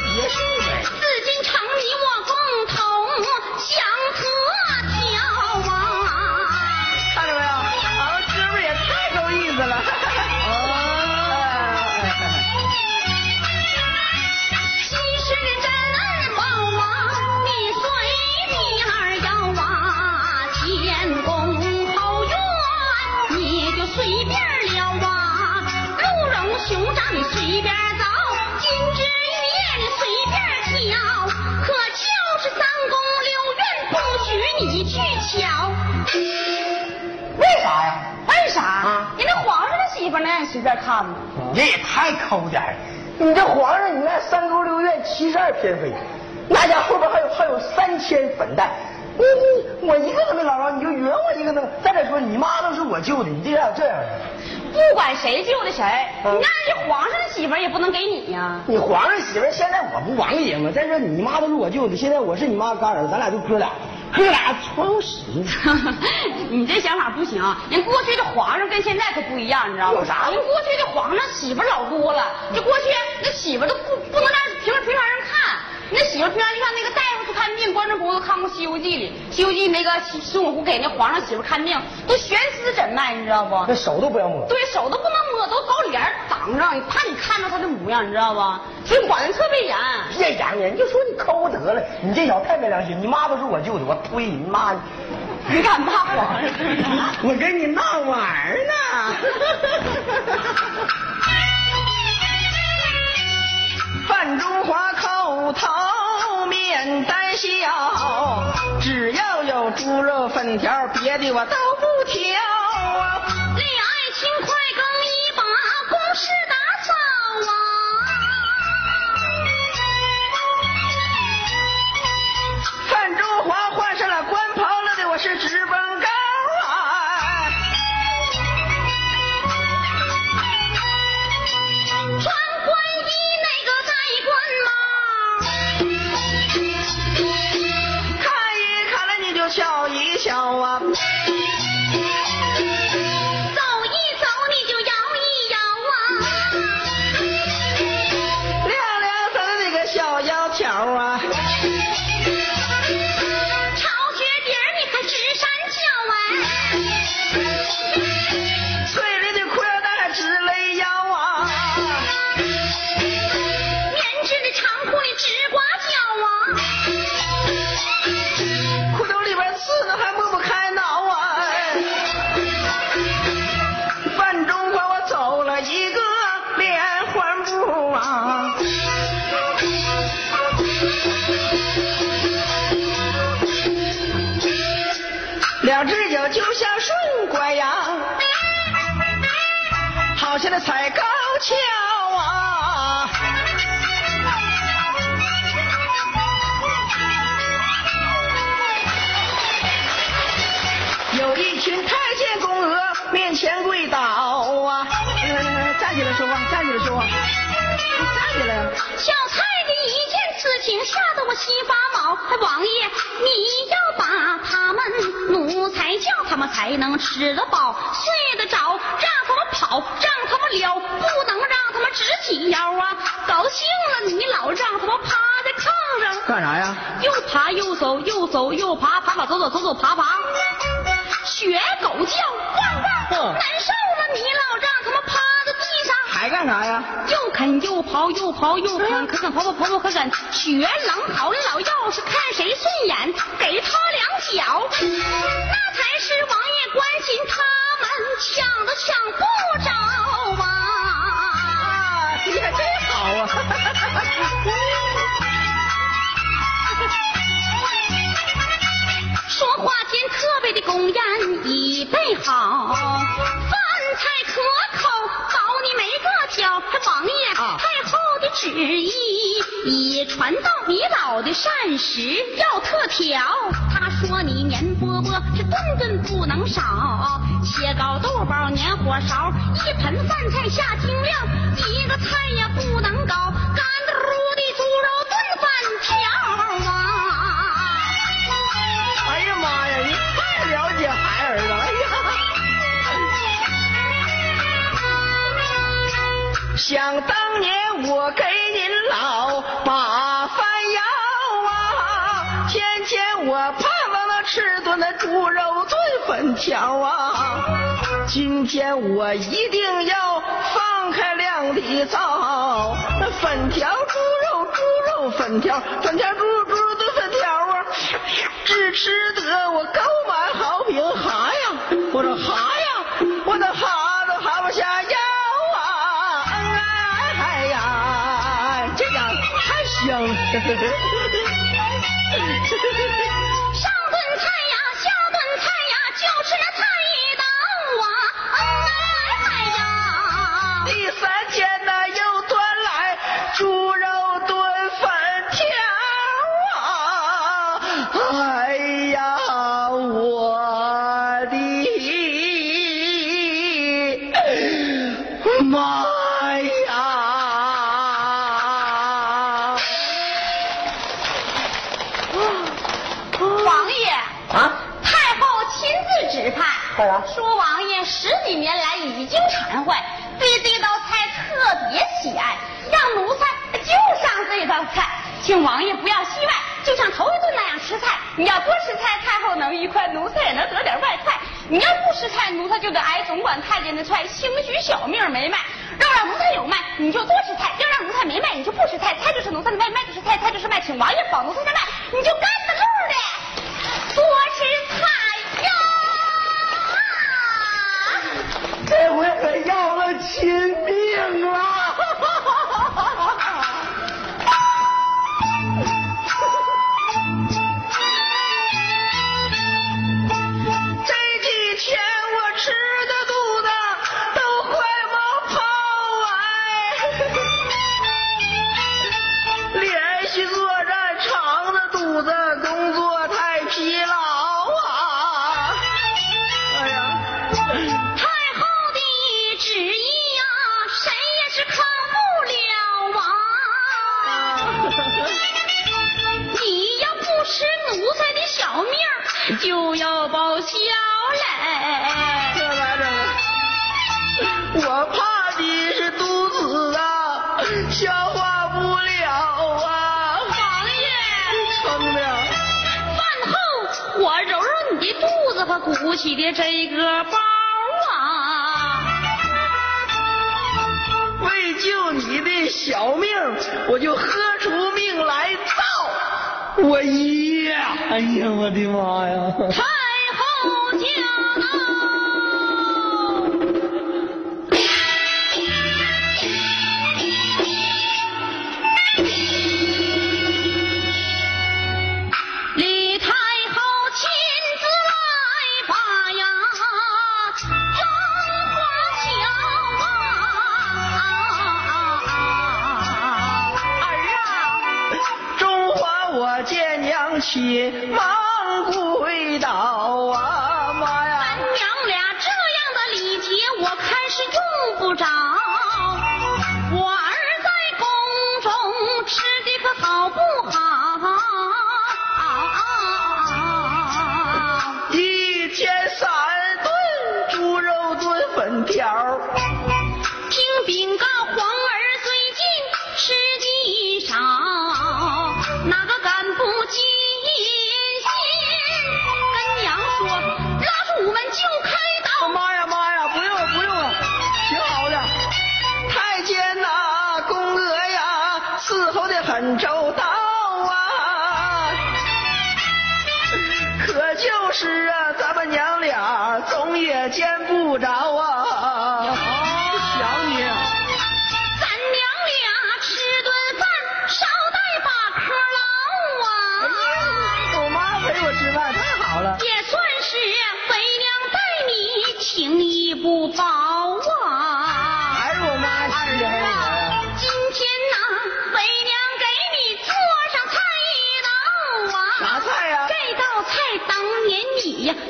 厅。整偏妃，那家后边还有还有三千粉黛，你你我一个都没捞着，你就圆我一个呢？再者说，你妈都是我救的，你这样这样的，不管谁救的谁，嗯。那这皇上的媳妇也不能给你呀、你皇上媳妇现在我不王爷吗？再说你妈都是我救的，现在我是你妈干儿子，咱俩就哥俩，哥俩床屎。你这想法不行，人过去的皇上跟现在可不一样，你知道吗？有啥人过去的皇上媳妇老多了，这过去那媳妇都不不能让平平常人看，那媳妇儿平常就像那个大夫去看病，观众朋友都看过《西游记》里，《西游记》那个孙悟空给那皇上媳妇看病，都悬丝诊脉，你知道不？那手都不要摸。对手都不能摸，都搞脸儿挡着，怕你看着他的模样，你知道不？所以管的特别严。别严人，就说你抠得了，你这小子太没良心！你妈都是我救的，我呸！你妈，你敢骂皇上？我跟你闹玩儿呢。范中华叩头面带笑，只要有猪肉粉条，别的我都不挑啊。李爱卿快更一把公事打好像那踩高跷啊！有一群太监宫娥面前跪倒啊！呃站起来说话，站起来说话，站起来！小蔡的一见此情，吓得我心发毛。王爷，你要把他们奴才叫他们才能吃得饱、睡得着，让他们跑，让他们撩，不能让他们直起腰啊！高兴了，你老让他们趴在炕上，干啥呀？又爬又走，又走又爬，爬爬走走走走爬爬，学狗叫，汪汪，嗯难受了，你老让他们趴在地上，还干干啥呀？又啃又刨又刨又啃，可啃刨刨刨刨可啃，血冷好了老要是看谁顺眼，给他两脚，那才是王爷关心他们，抢都抢不着特别的公宴已备好，饭菜可口，保你没个脚。还王爷、啊太后的旨意已传到，你老的膳食要特调。他说你黏饽饽是顿顿不能少，切糕豆包粘火勺，一盆饭菜下精料，一个菜也不能搞，干嘟噜的猪肉炖饭条啊！了解孩儿了！哎呀，想当年我给您老把饭要啊，天天我盼望那吃顿那猪肉炖粉条啊，今天我一定要放开量的造，那粉条猪肉猪肉粉条，粉条猪肉猪肉炖粉条啊，只吃得我高，我说哈呀，我的哈都哈不下腰啊，哎呀，这样太香了。上顿菜呀，下顿菜呀，就吃那菜爷十几年来已经馋坏，对这道菜特别喜爱，让奴才就上这道菜，请王爷不要惜外，就像头一顿那样吃菜。你要多吃菜，太后能愉快，奴才也能得点外快。你要不吃菜，奴才就得挨总管太监的踹，兴许小命没卖。要让奴才有卖，你就多吃菜；要让奴才没卖，你就不吃菜。菜就是奴才的卖，卖就是菜，菜就是卖。请王爷保奴才的卖，你就干鼓起的这个包啊。为救你的小命，我就喝出命来造我一！哎呀，我的妈呀！也见不着啊。想你。咱娘俩吃顿饭，捎带把嗑唠啊。我妈陪我吃饭，太好了。也算是为娘待你情谊不薄啊。还是我妈欺负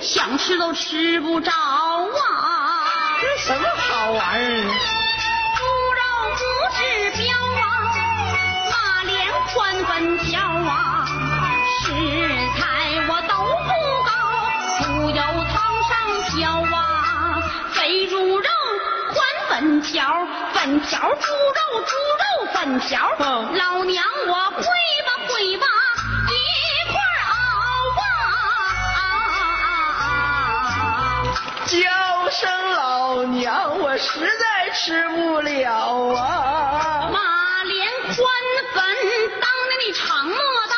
想吃都吃不着啊。这什么好玩意儿？猪肉不是膘啊，马脸宽粉条啊，食材我都不高，猪油汤上飘啊，肥猪肉宽粉条，粉条猪肉猪肉粉条，嗯老娘我娘，我实在吃不了啊！马连宽本，当年你长莫道，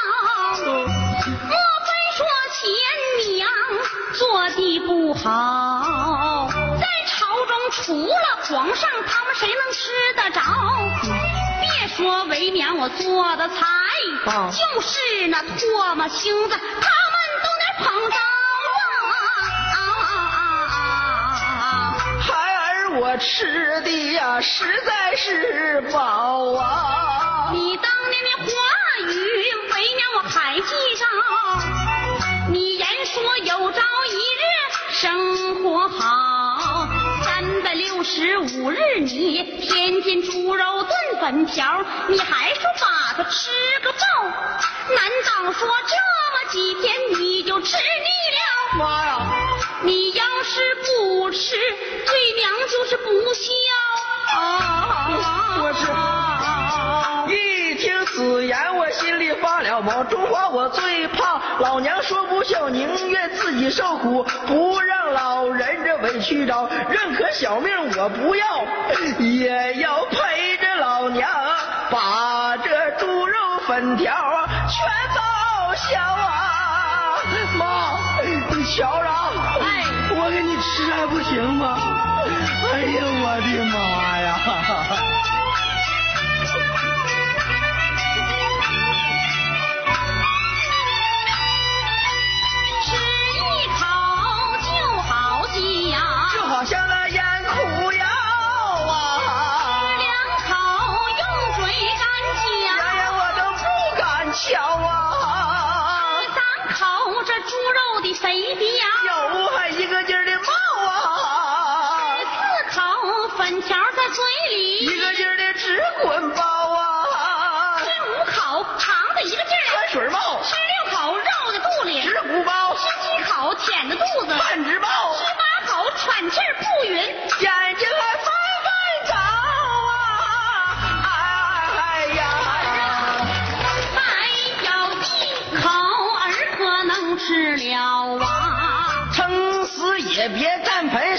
莫非说前娘做的不好？在朝中除了皇上，他们谁能吃得着？别说为娘我做的菜，啊就是那唾沫星子，他们都得捧着我吃的呀，实在是饱啊！你当年的话语，为娘我还记着。你言说有朝一日生活好，三百六十五日你天天猪肉炖粉条，你还说把它吃个够？难道说这么几天你就吃腻了？妈呀！你不吃，对娘就是不孝啊！我是一听此言，我心里发了毛。中华我最怕老娘说不孝，宁愿自己受苦，不让老人这委屈着。认可小命我不要，也要陪着老娘把这猪肉粉条啊全报销啊！妈，你瞧着啊，哎。我给你吃还不行吗？哎呀，我的妈呀！吃一口就好记呀，就好像那咽苦药啊，吃两口用嘴干嚼，哎，呀，我都不敢瞧啊，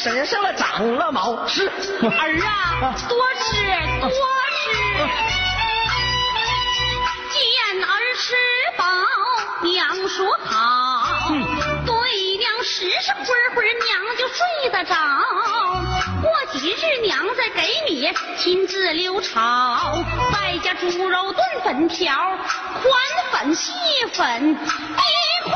身上了长了毛，是。儿啊，多吃多吃，见儿吃饱，娘说好，对娘实实会会娘就睡得着。过几日娘再给你亲自溜炒，外加猪肉炖粉条，宽粉细粉一块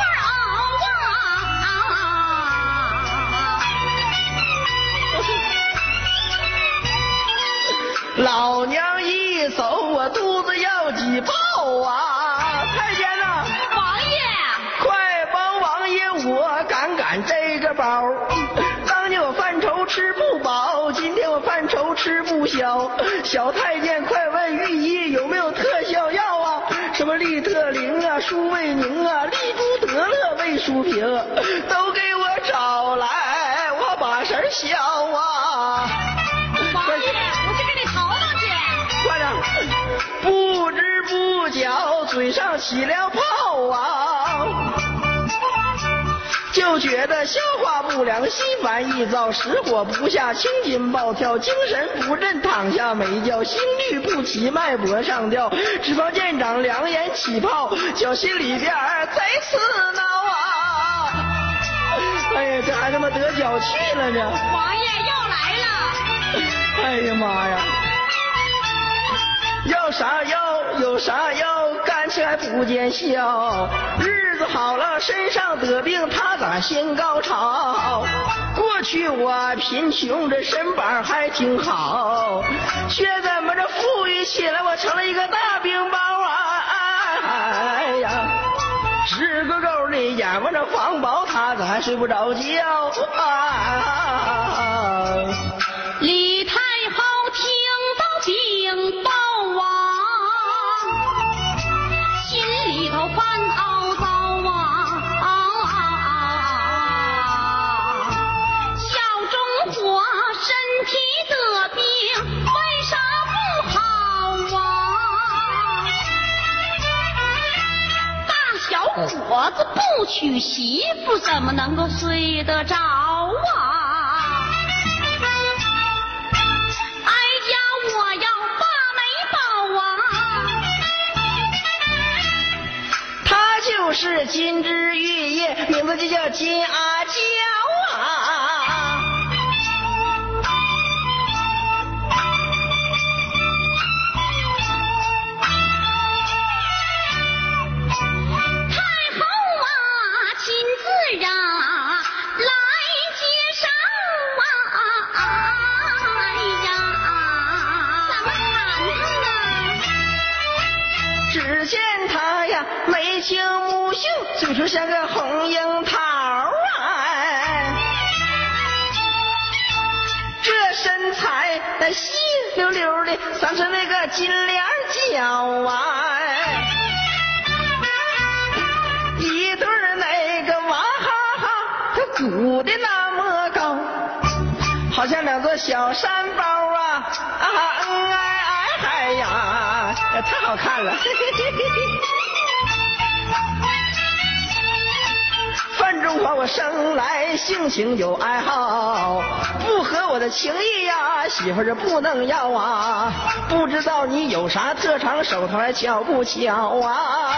老娘一走，我肚子要挤爆啊！太监呐，王爷。快帮王爷我赶赶这个包。当年我犯愁吃不饱，今天我犯愁吃不消。小太监，快问御医有没有特效药啊？什么利特灵啊、舒胃宁啊、利珠得乐、胃舒平，都给我找来，我把神儿消啊！不觉嘴上起了泡啊，就觉得消化不良、心烦意躁、食火不下、青筋暴跳、精神不振、躺下没觉、心律不齐、脉搏上吊、脂肪见长、两眼起泡、脚心里边贼刺挠啊！哎呀，这还他妈得脚气了呢！王爷又来了。哎呀妈呀！要啥药有啥药，干起来不见效。日子好了，身上得病，他咋先高潮？过去我贫穷，这身板还挺好，现在么这富裕起来，我成了一个大病包啊！哎呀，直勾勾的眼望着房宝，他咋还睡不着觉啊？李小伙子不娶媳妇，怎么能够睡得着啊？哀家我要把媒报啊！他就是金枝玉叶，名字就叫金安鼓的那么高，好像两座小山包啊啊嗯哎哎嗨呀，太好看了。范中华，我生来性情有爱好，不合我的情意呀，媳妇儿不能要啊。不知道你有啥特长，手头还巧不巧啊？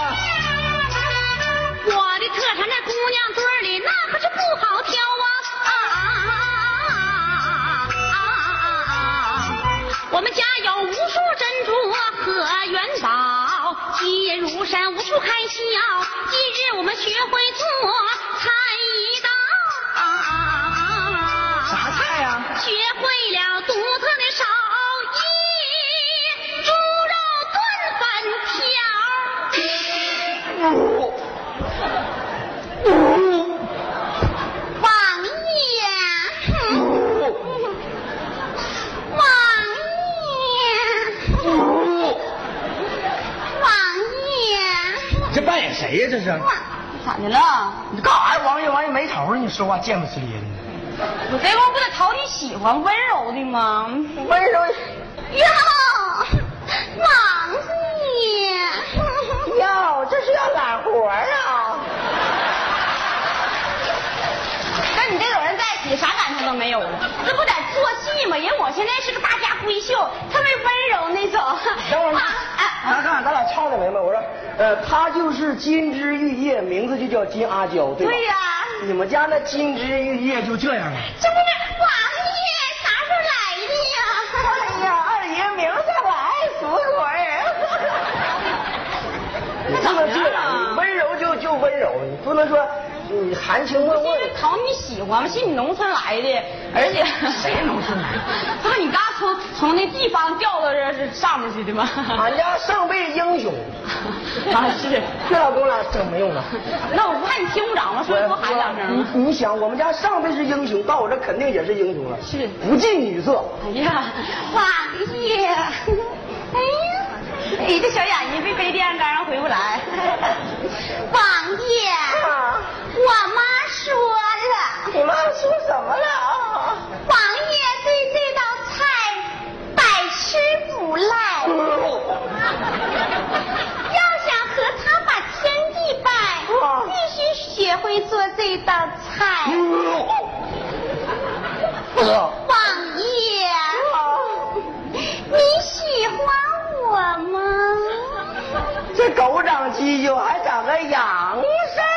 宝，金银如山，无处开销。今日我们学会做菜一道，啥菜呀、学会了独特的手艺，猪肉炖粉条。王爷，王爷，王爷，这扮演谁呀？这是？咋的了？你干啥呀？王爷王爷没头呢？你说话贱不呲咧的。我这功夫不得讨你喜欢温柔的吗？温柔哟，王爷，哟，这是要揽活啊？跟你这种人在一起，啥感情都没有了。这不得做戏吗？人我现在是个大家闺秀，特别温柔那种。等会儿，咱看咱俩唱的明白？我说，呃，他就是金枝玉叶，名字就叫金阿娇，对吧？对呀你们家那金枝玉叶就这样啊？这不是王爷啥时候来的呀？哎呀，二爷明上来，死鬼儿！你不能这样，你温柔就就温柔，你不能说你含情脉脉。讨你喜欢吗？是你农村来的，而且谁农村来的？不 是你刚从从那地方掉到这是上面去的吗？俺家上辈英雄，啊是。这老跟我俩整没用了！那我怕你听不着吗？说多喊两声。你你想，我们家上辈是英雄，到我这肯定也是英雄了。是不近女色。哎呀，王爷，哎呀，你这小眼睛被飞电杆上回不来。王爷，啊我妈说了，我妈说什么了？不赖。要想和他把天地拜，必须学会做这道菜。王爷，你喜欢我吗？这狗长犄角还长个羊身儿。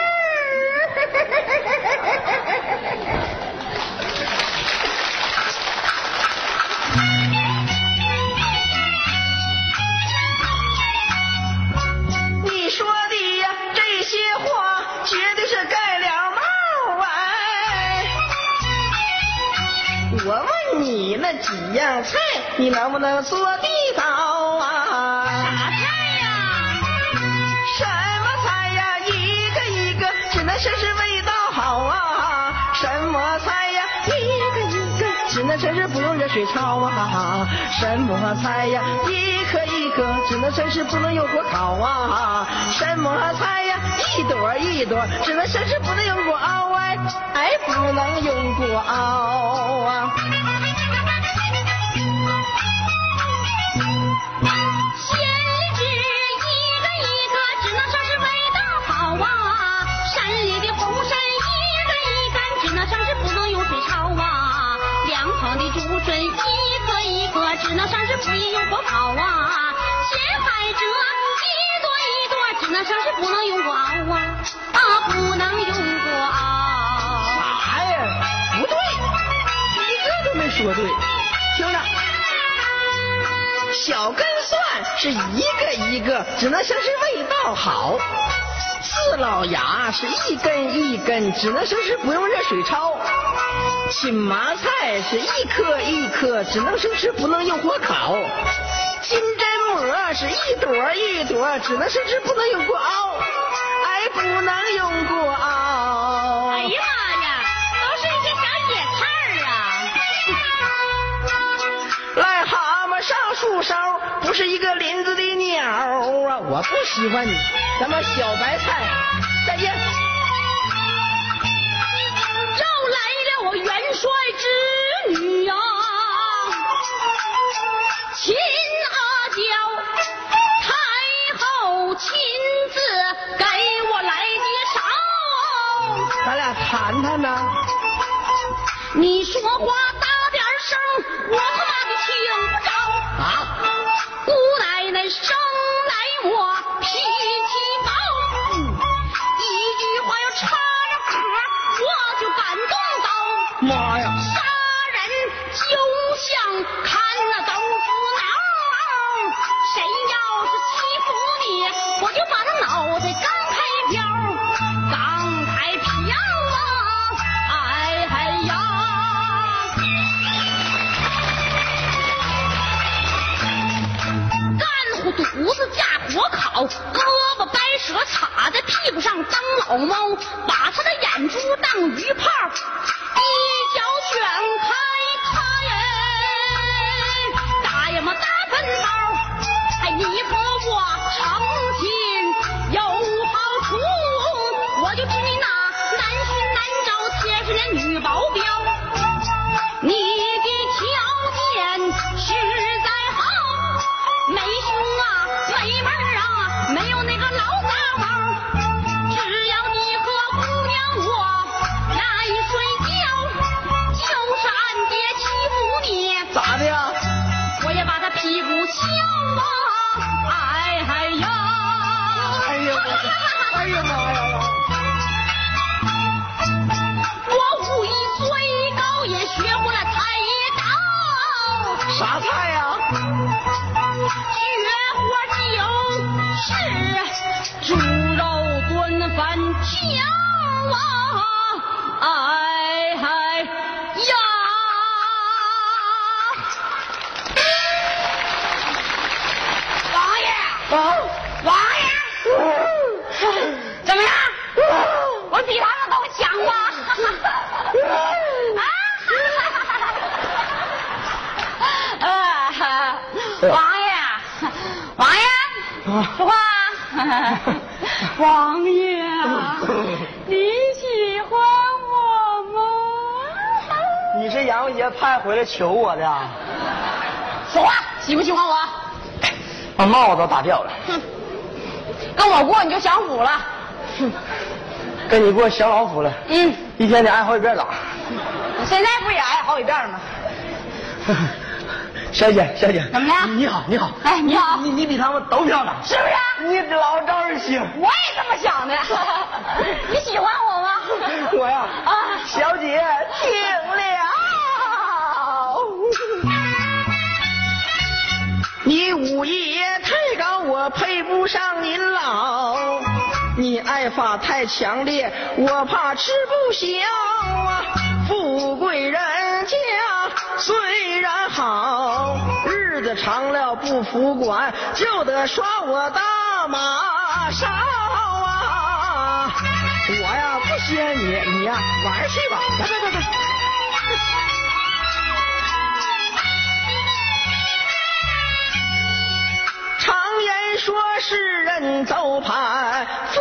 几样菜，你能不能做地道啊？啥菜呀？什么菜呀？一个一个，只能说是味道好啊。什么菜呀？一个一个，只能说是不用热水焯啊。什么菜呀？一颗一颗，只能说是不能用火烤啊。什么菜呀？一朵一朵，只能说是不能用锅熬啊，哎，不能用锅熬啊。是一个一个，只能说是味道好。四老牙是一根一根，只能说是不用热水焯。青麻菜是一颗一颗，只能说是不能用火烤。金针蘑是一朵一朵，只能说是不能用锅熬。哎，不能用锅熬。哎呀妈呀，都是一些小野菜啊！癞蛤蟆上树梢，不是一个林子的鸟啊！我不喜欢你，咱们小白菜，再见。又来了我元帅之女啊、秦阿娇，太后亲自给我来介绍。咱俩谈谈呢。我的啊？说话，喜不喜欢我？把帽子都打掉了，哼，跟我过你就享福了。哼跟你过享老福了，嗯，一天得挨好几遍打。我现在不也挨好几遍吗？小姐，小姐，怎么了你好，你好，哎你好你你比他们都漂亮，是不是？你老招人喜欢。我也这么想的。你喜欢我吗？我呀，啊，小姐听了。你武艺太高，我配不上您老。你爱法太强烈，我怕吃不消啊。富贵人家虽然好，日子长了不服管，就得耍我大马勺啊！我呀不稀罕你，你呀玩去吧，来来来来。世人走盘，富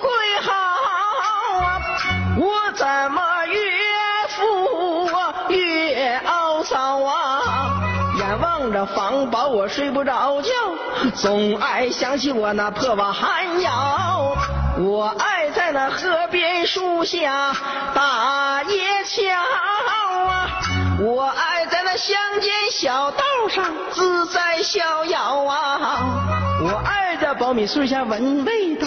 贵好啊，我怎么越富越懊丧啊？眼望着房宝我睡不着觉，总爱想起我那破瓦寒窑。我爱在那河边树下打野桥啊，我爱乡间小道上自在逍遥啊，我爱在苞米树下闻味道，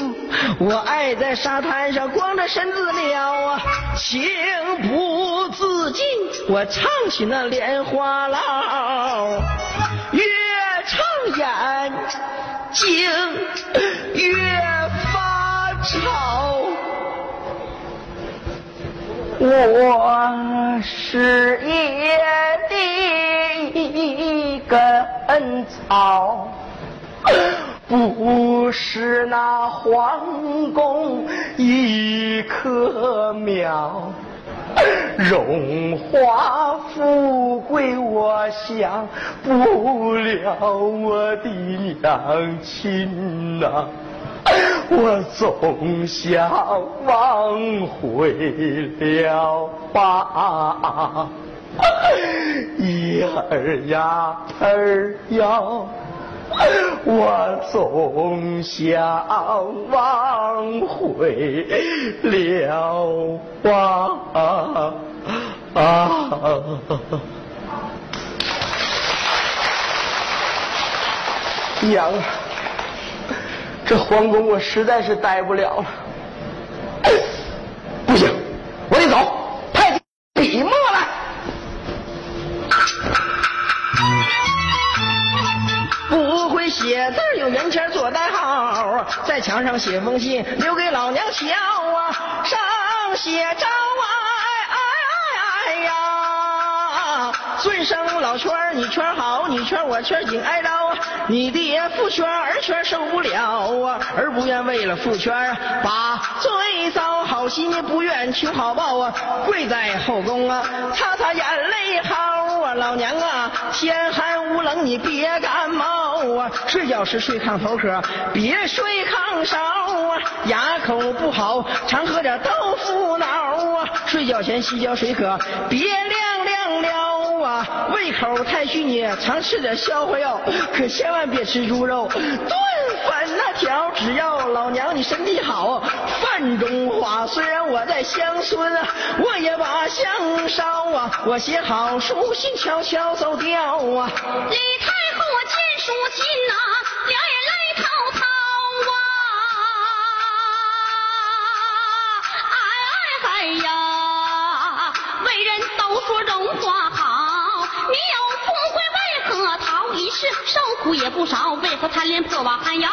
我爱在沙滩上光着身子撩啊，情不自禁我唱起那莲花落，越唱眼睛越发潮。我是野的一根草，不是那皇宫一棵苗。荣华富贵我享不了我的娘亲呐、我总想忘回了吧，一儿呀儿呀，我总想忘回了吧。娘啊！这皇宫我实在是待不了了，在墙上写封信留给老娘瞧啊，上写招哎哎哎呀！尊生老圈儿你圈好，你圈我圈紧挨着啊，你爹父圈儿儿圈受不了啊，儿不愿为了父圈儿把罪遭，好心不愿求好报啊，跪在后宫啊，擦擦眼泪好啊，老娘啊，天寒无冷你别感冒啊，睡觉时睡炕头可别睡炕梢啊，牙口不好常喝点豆腐脑啊，睡觉前洗脚水可别凉凉了啊，胃口太虚你常吃点消化药，可千万别吃猪肉炖粉那条，只要老娘你身体好，饭中花。虽然我在乡村啊，我也把香烧啊，我写好书信悄悄走掉啊。母亲呐、两眼泪滔滔啊！哎哎哎呀，为人都说荣华好，你有富贵为何逃？一世受苦也不少，为何贪恋破瓦寒窑，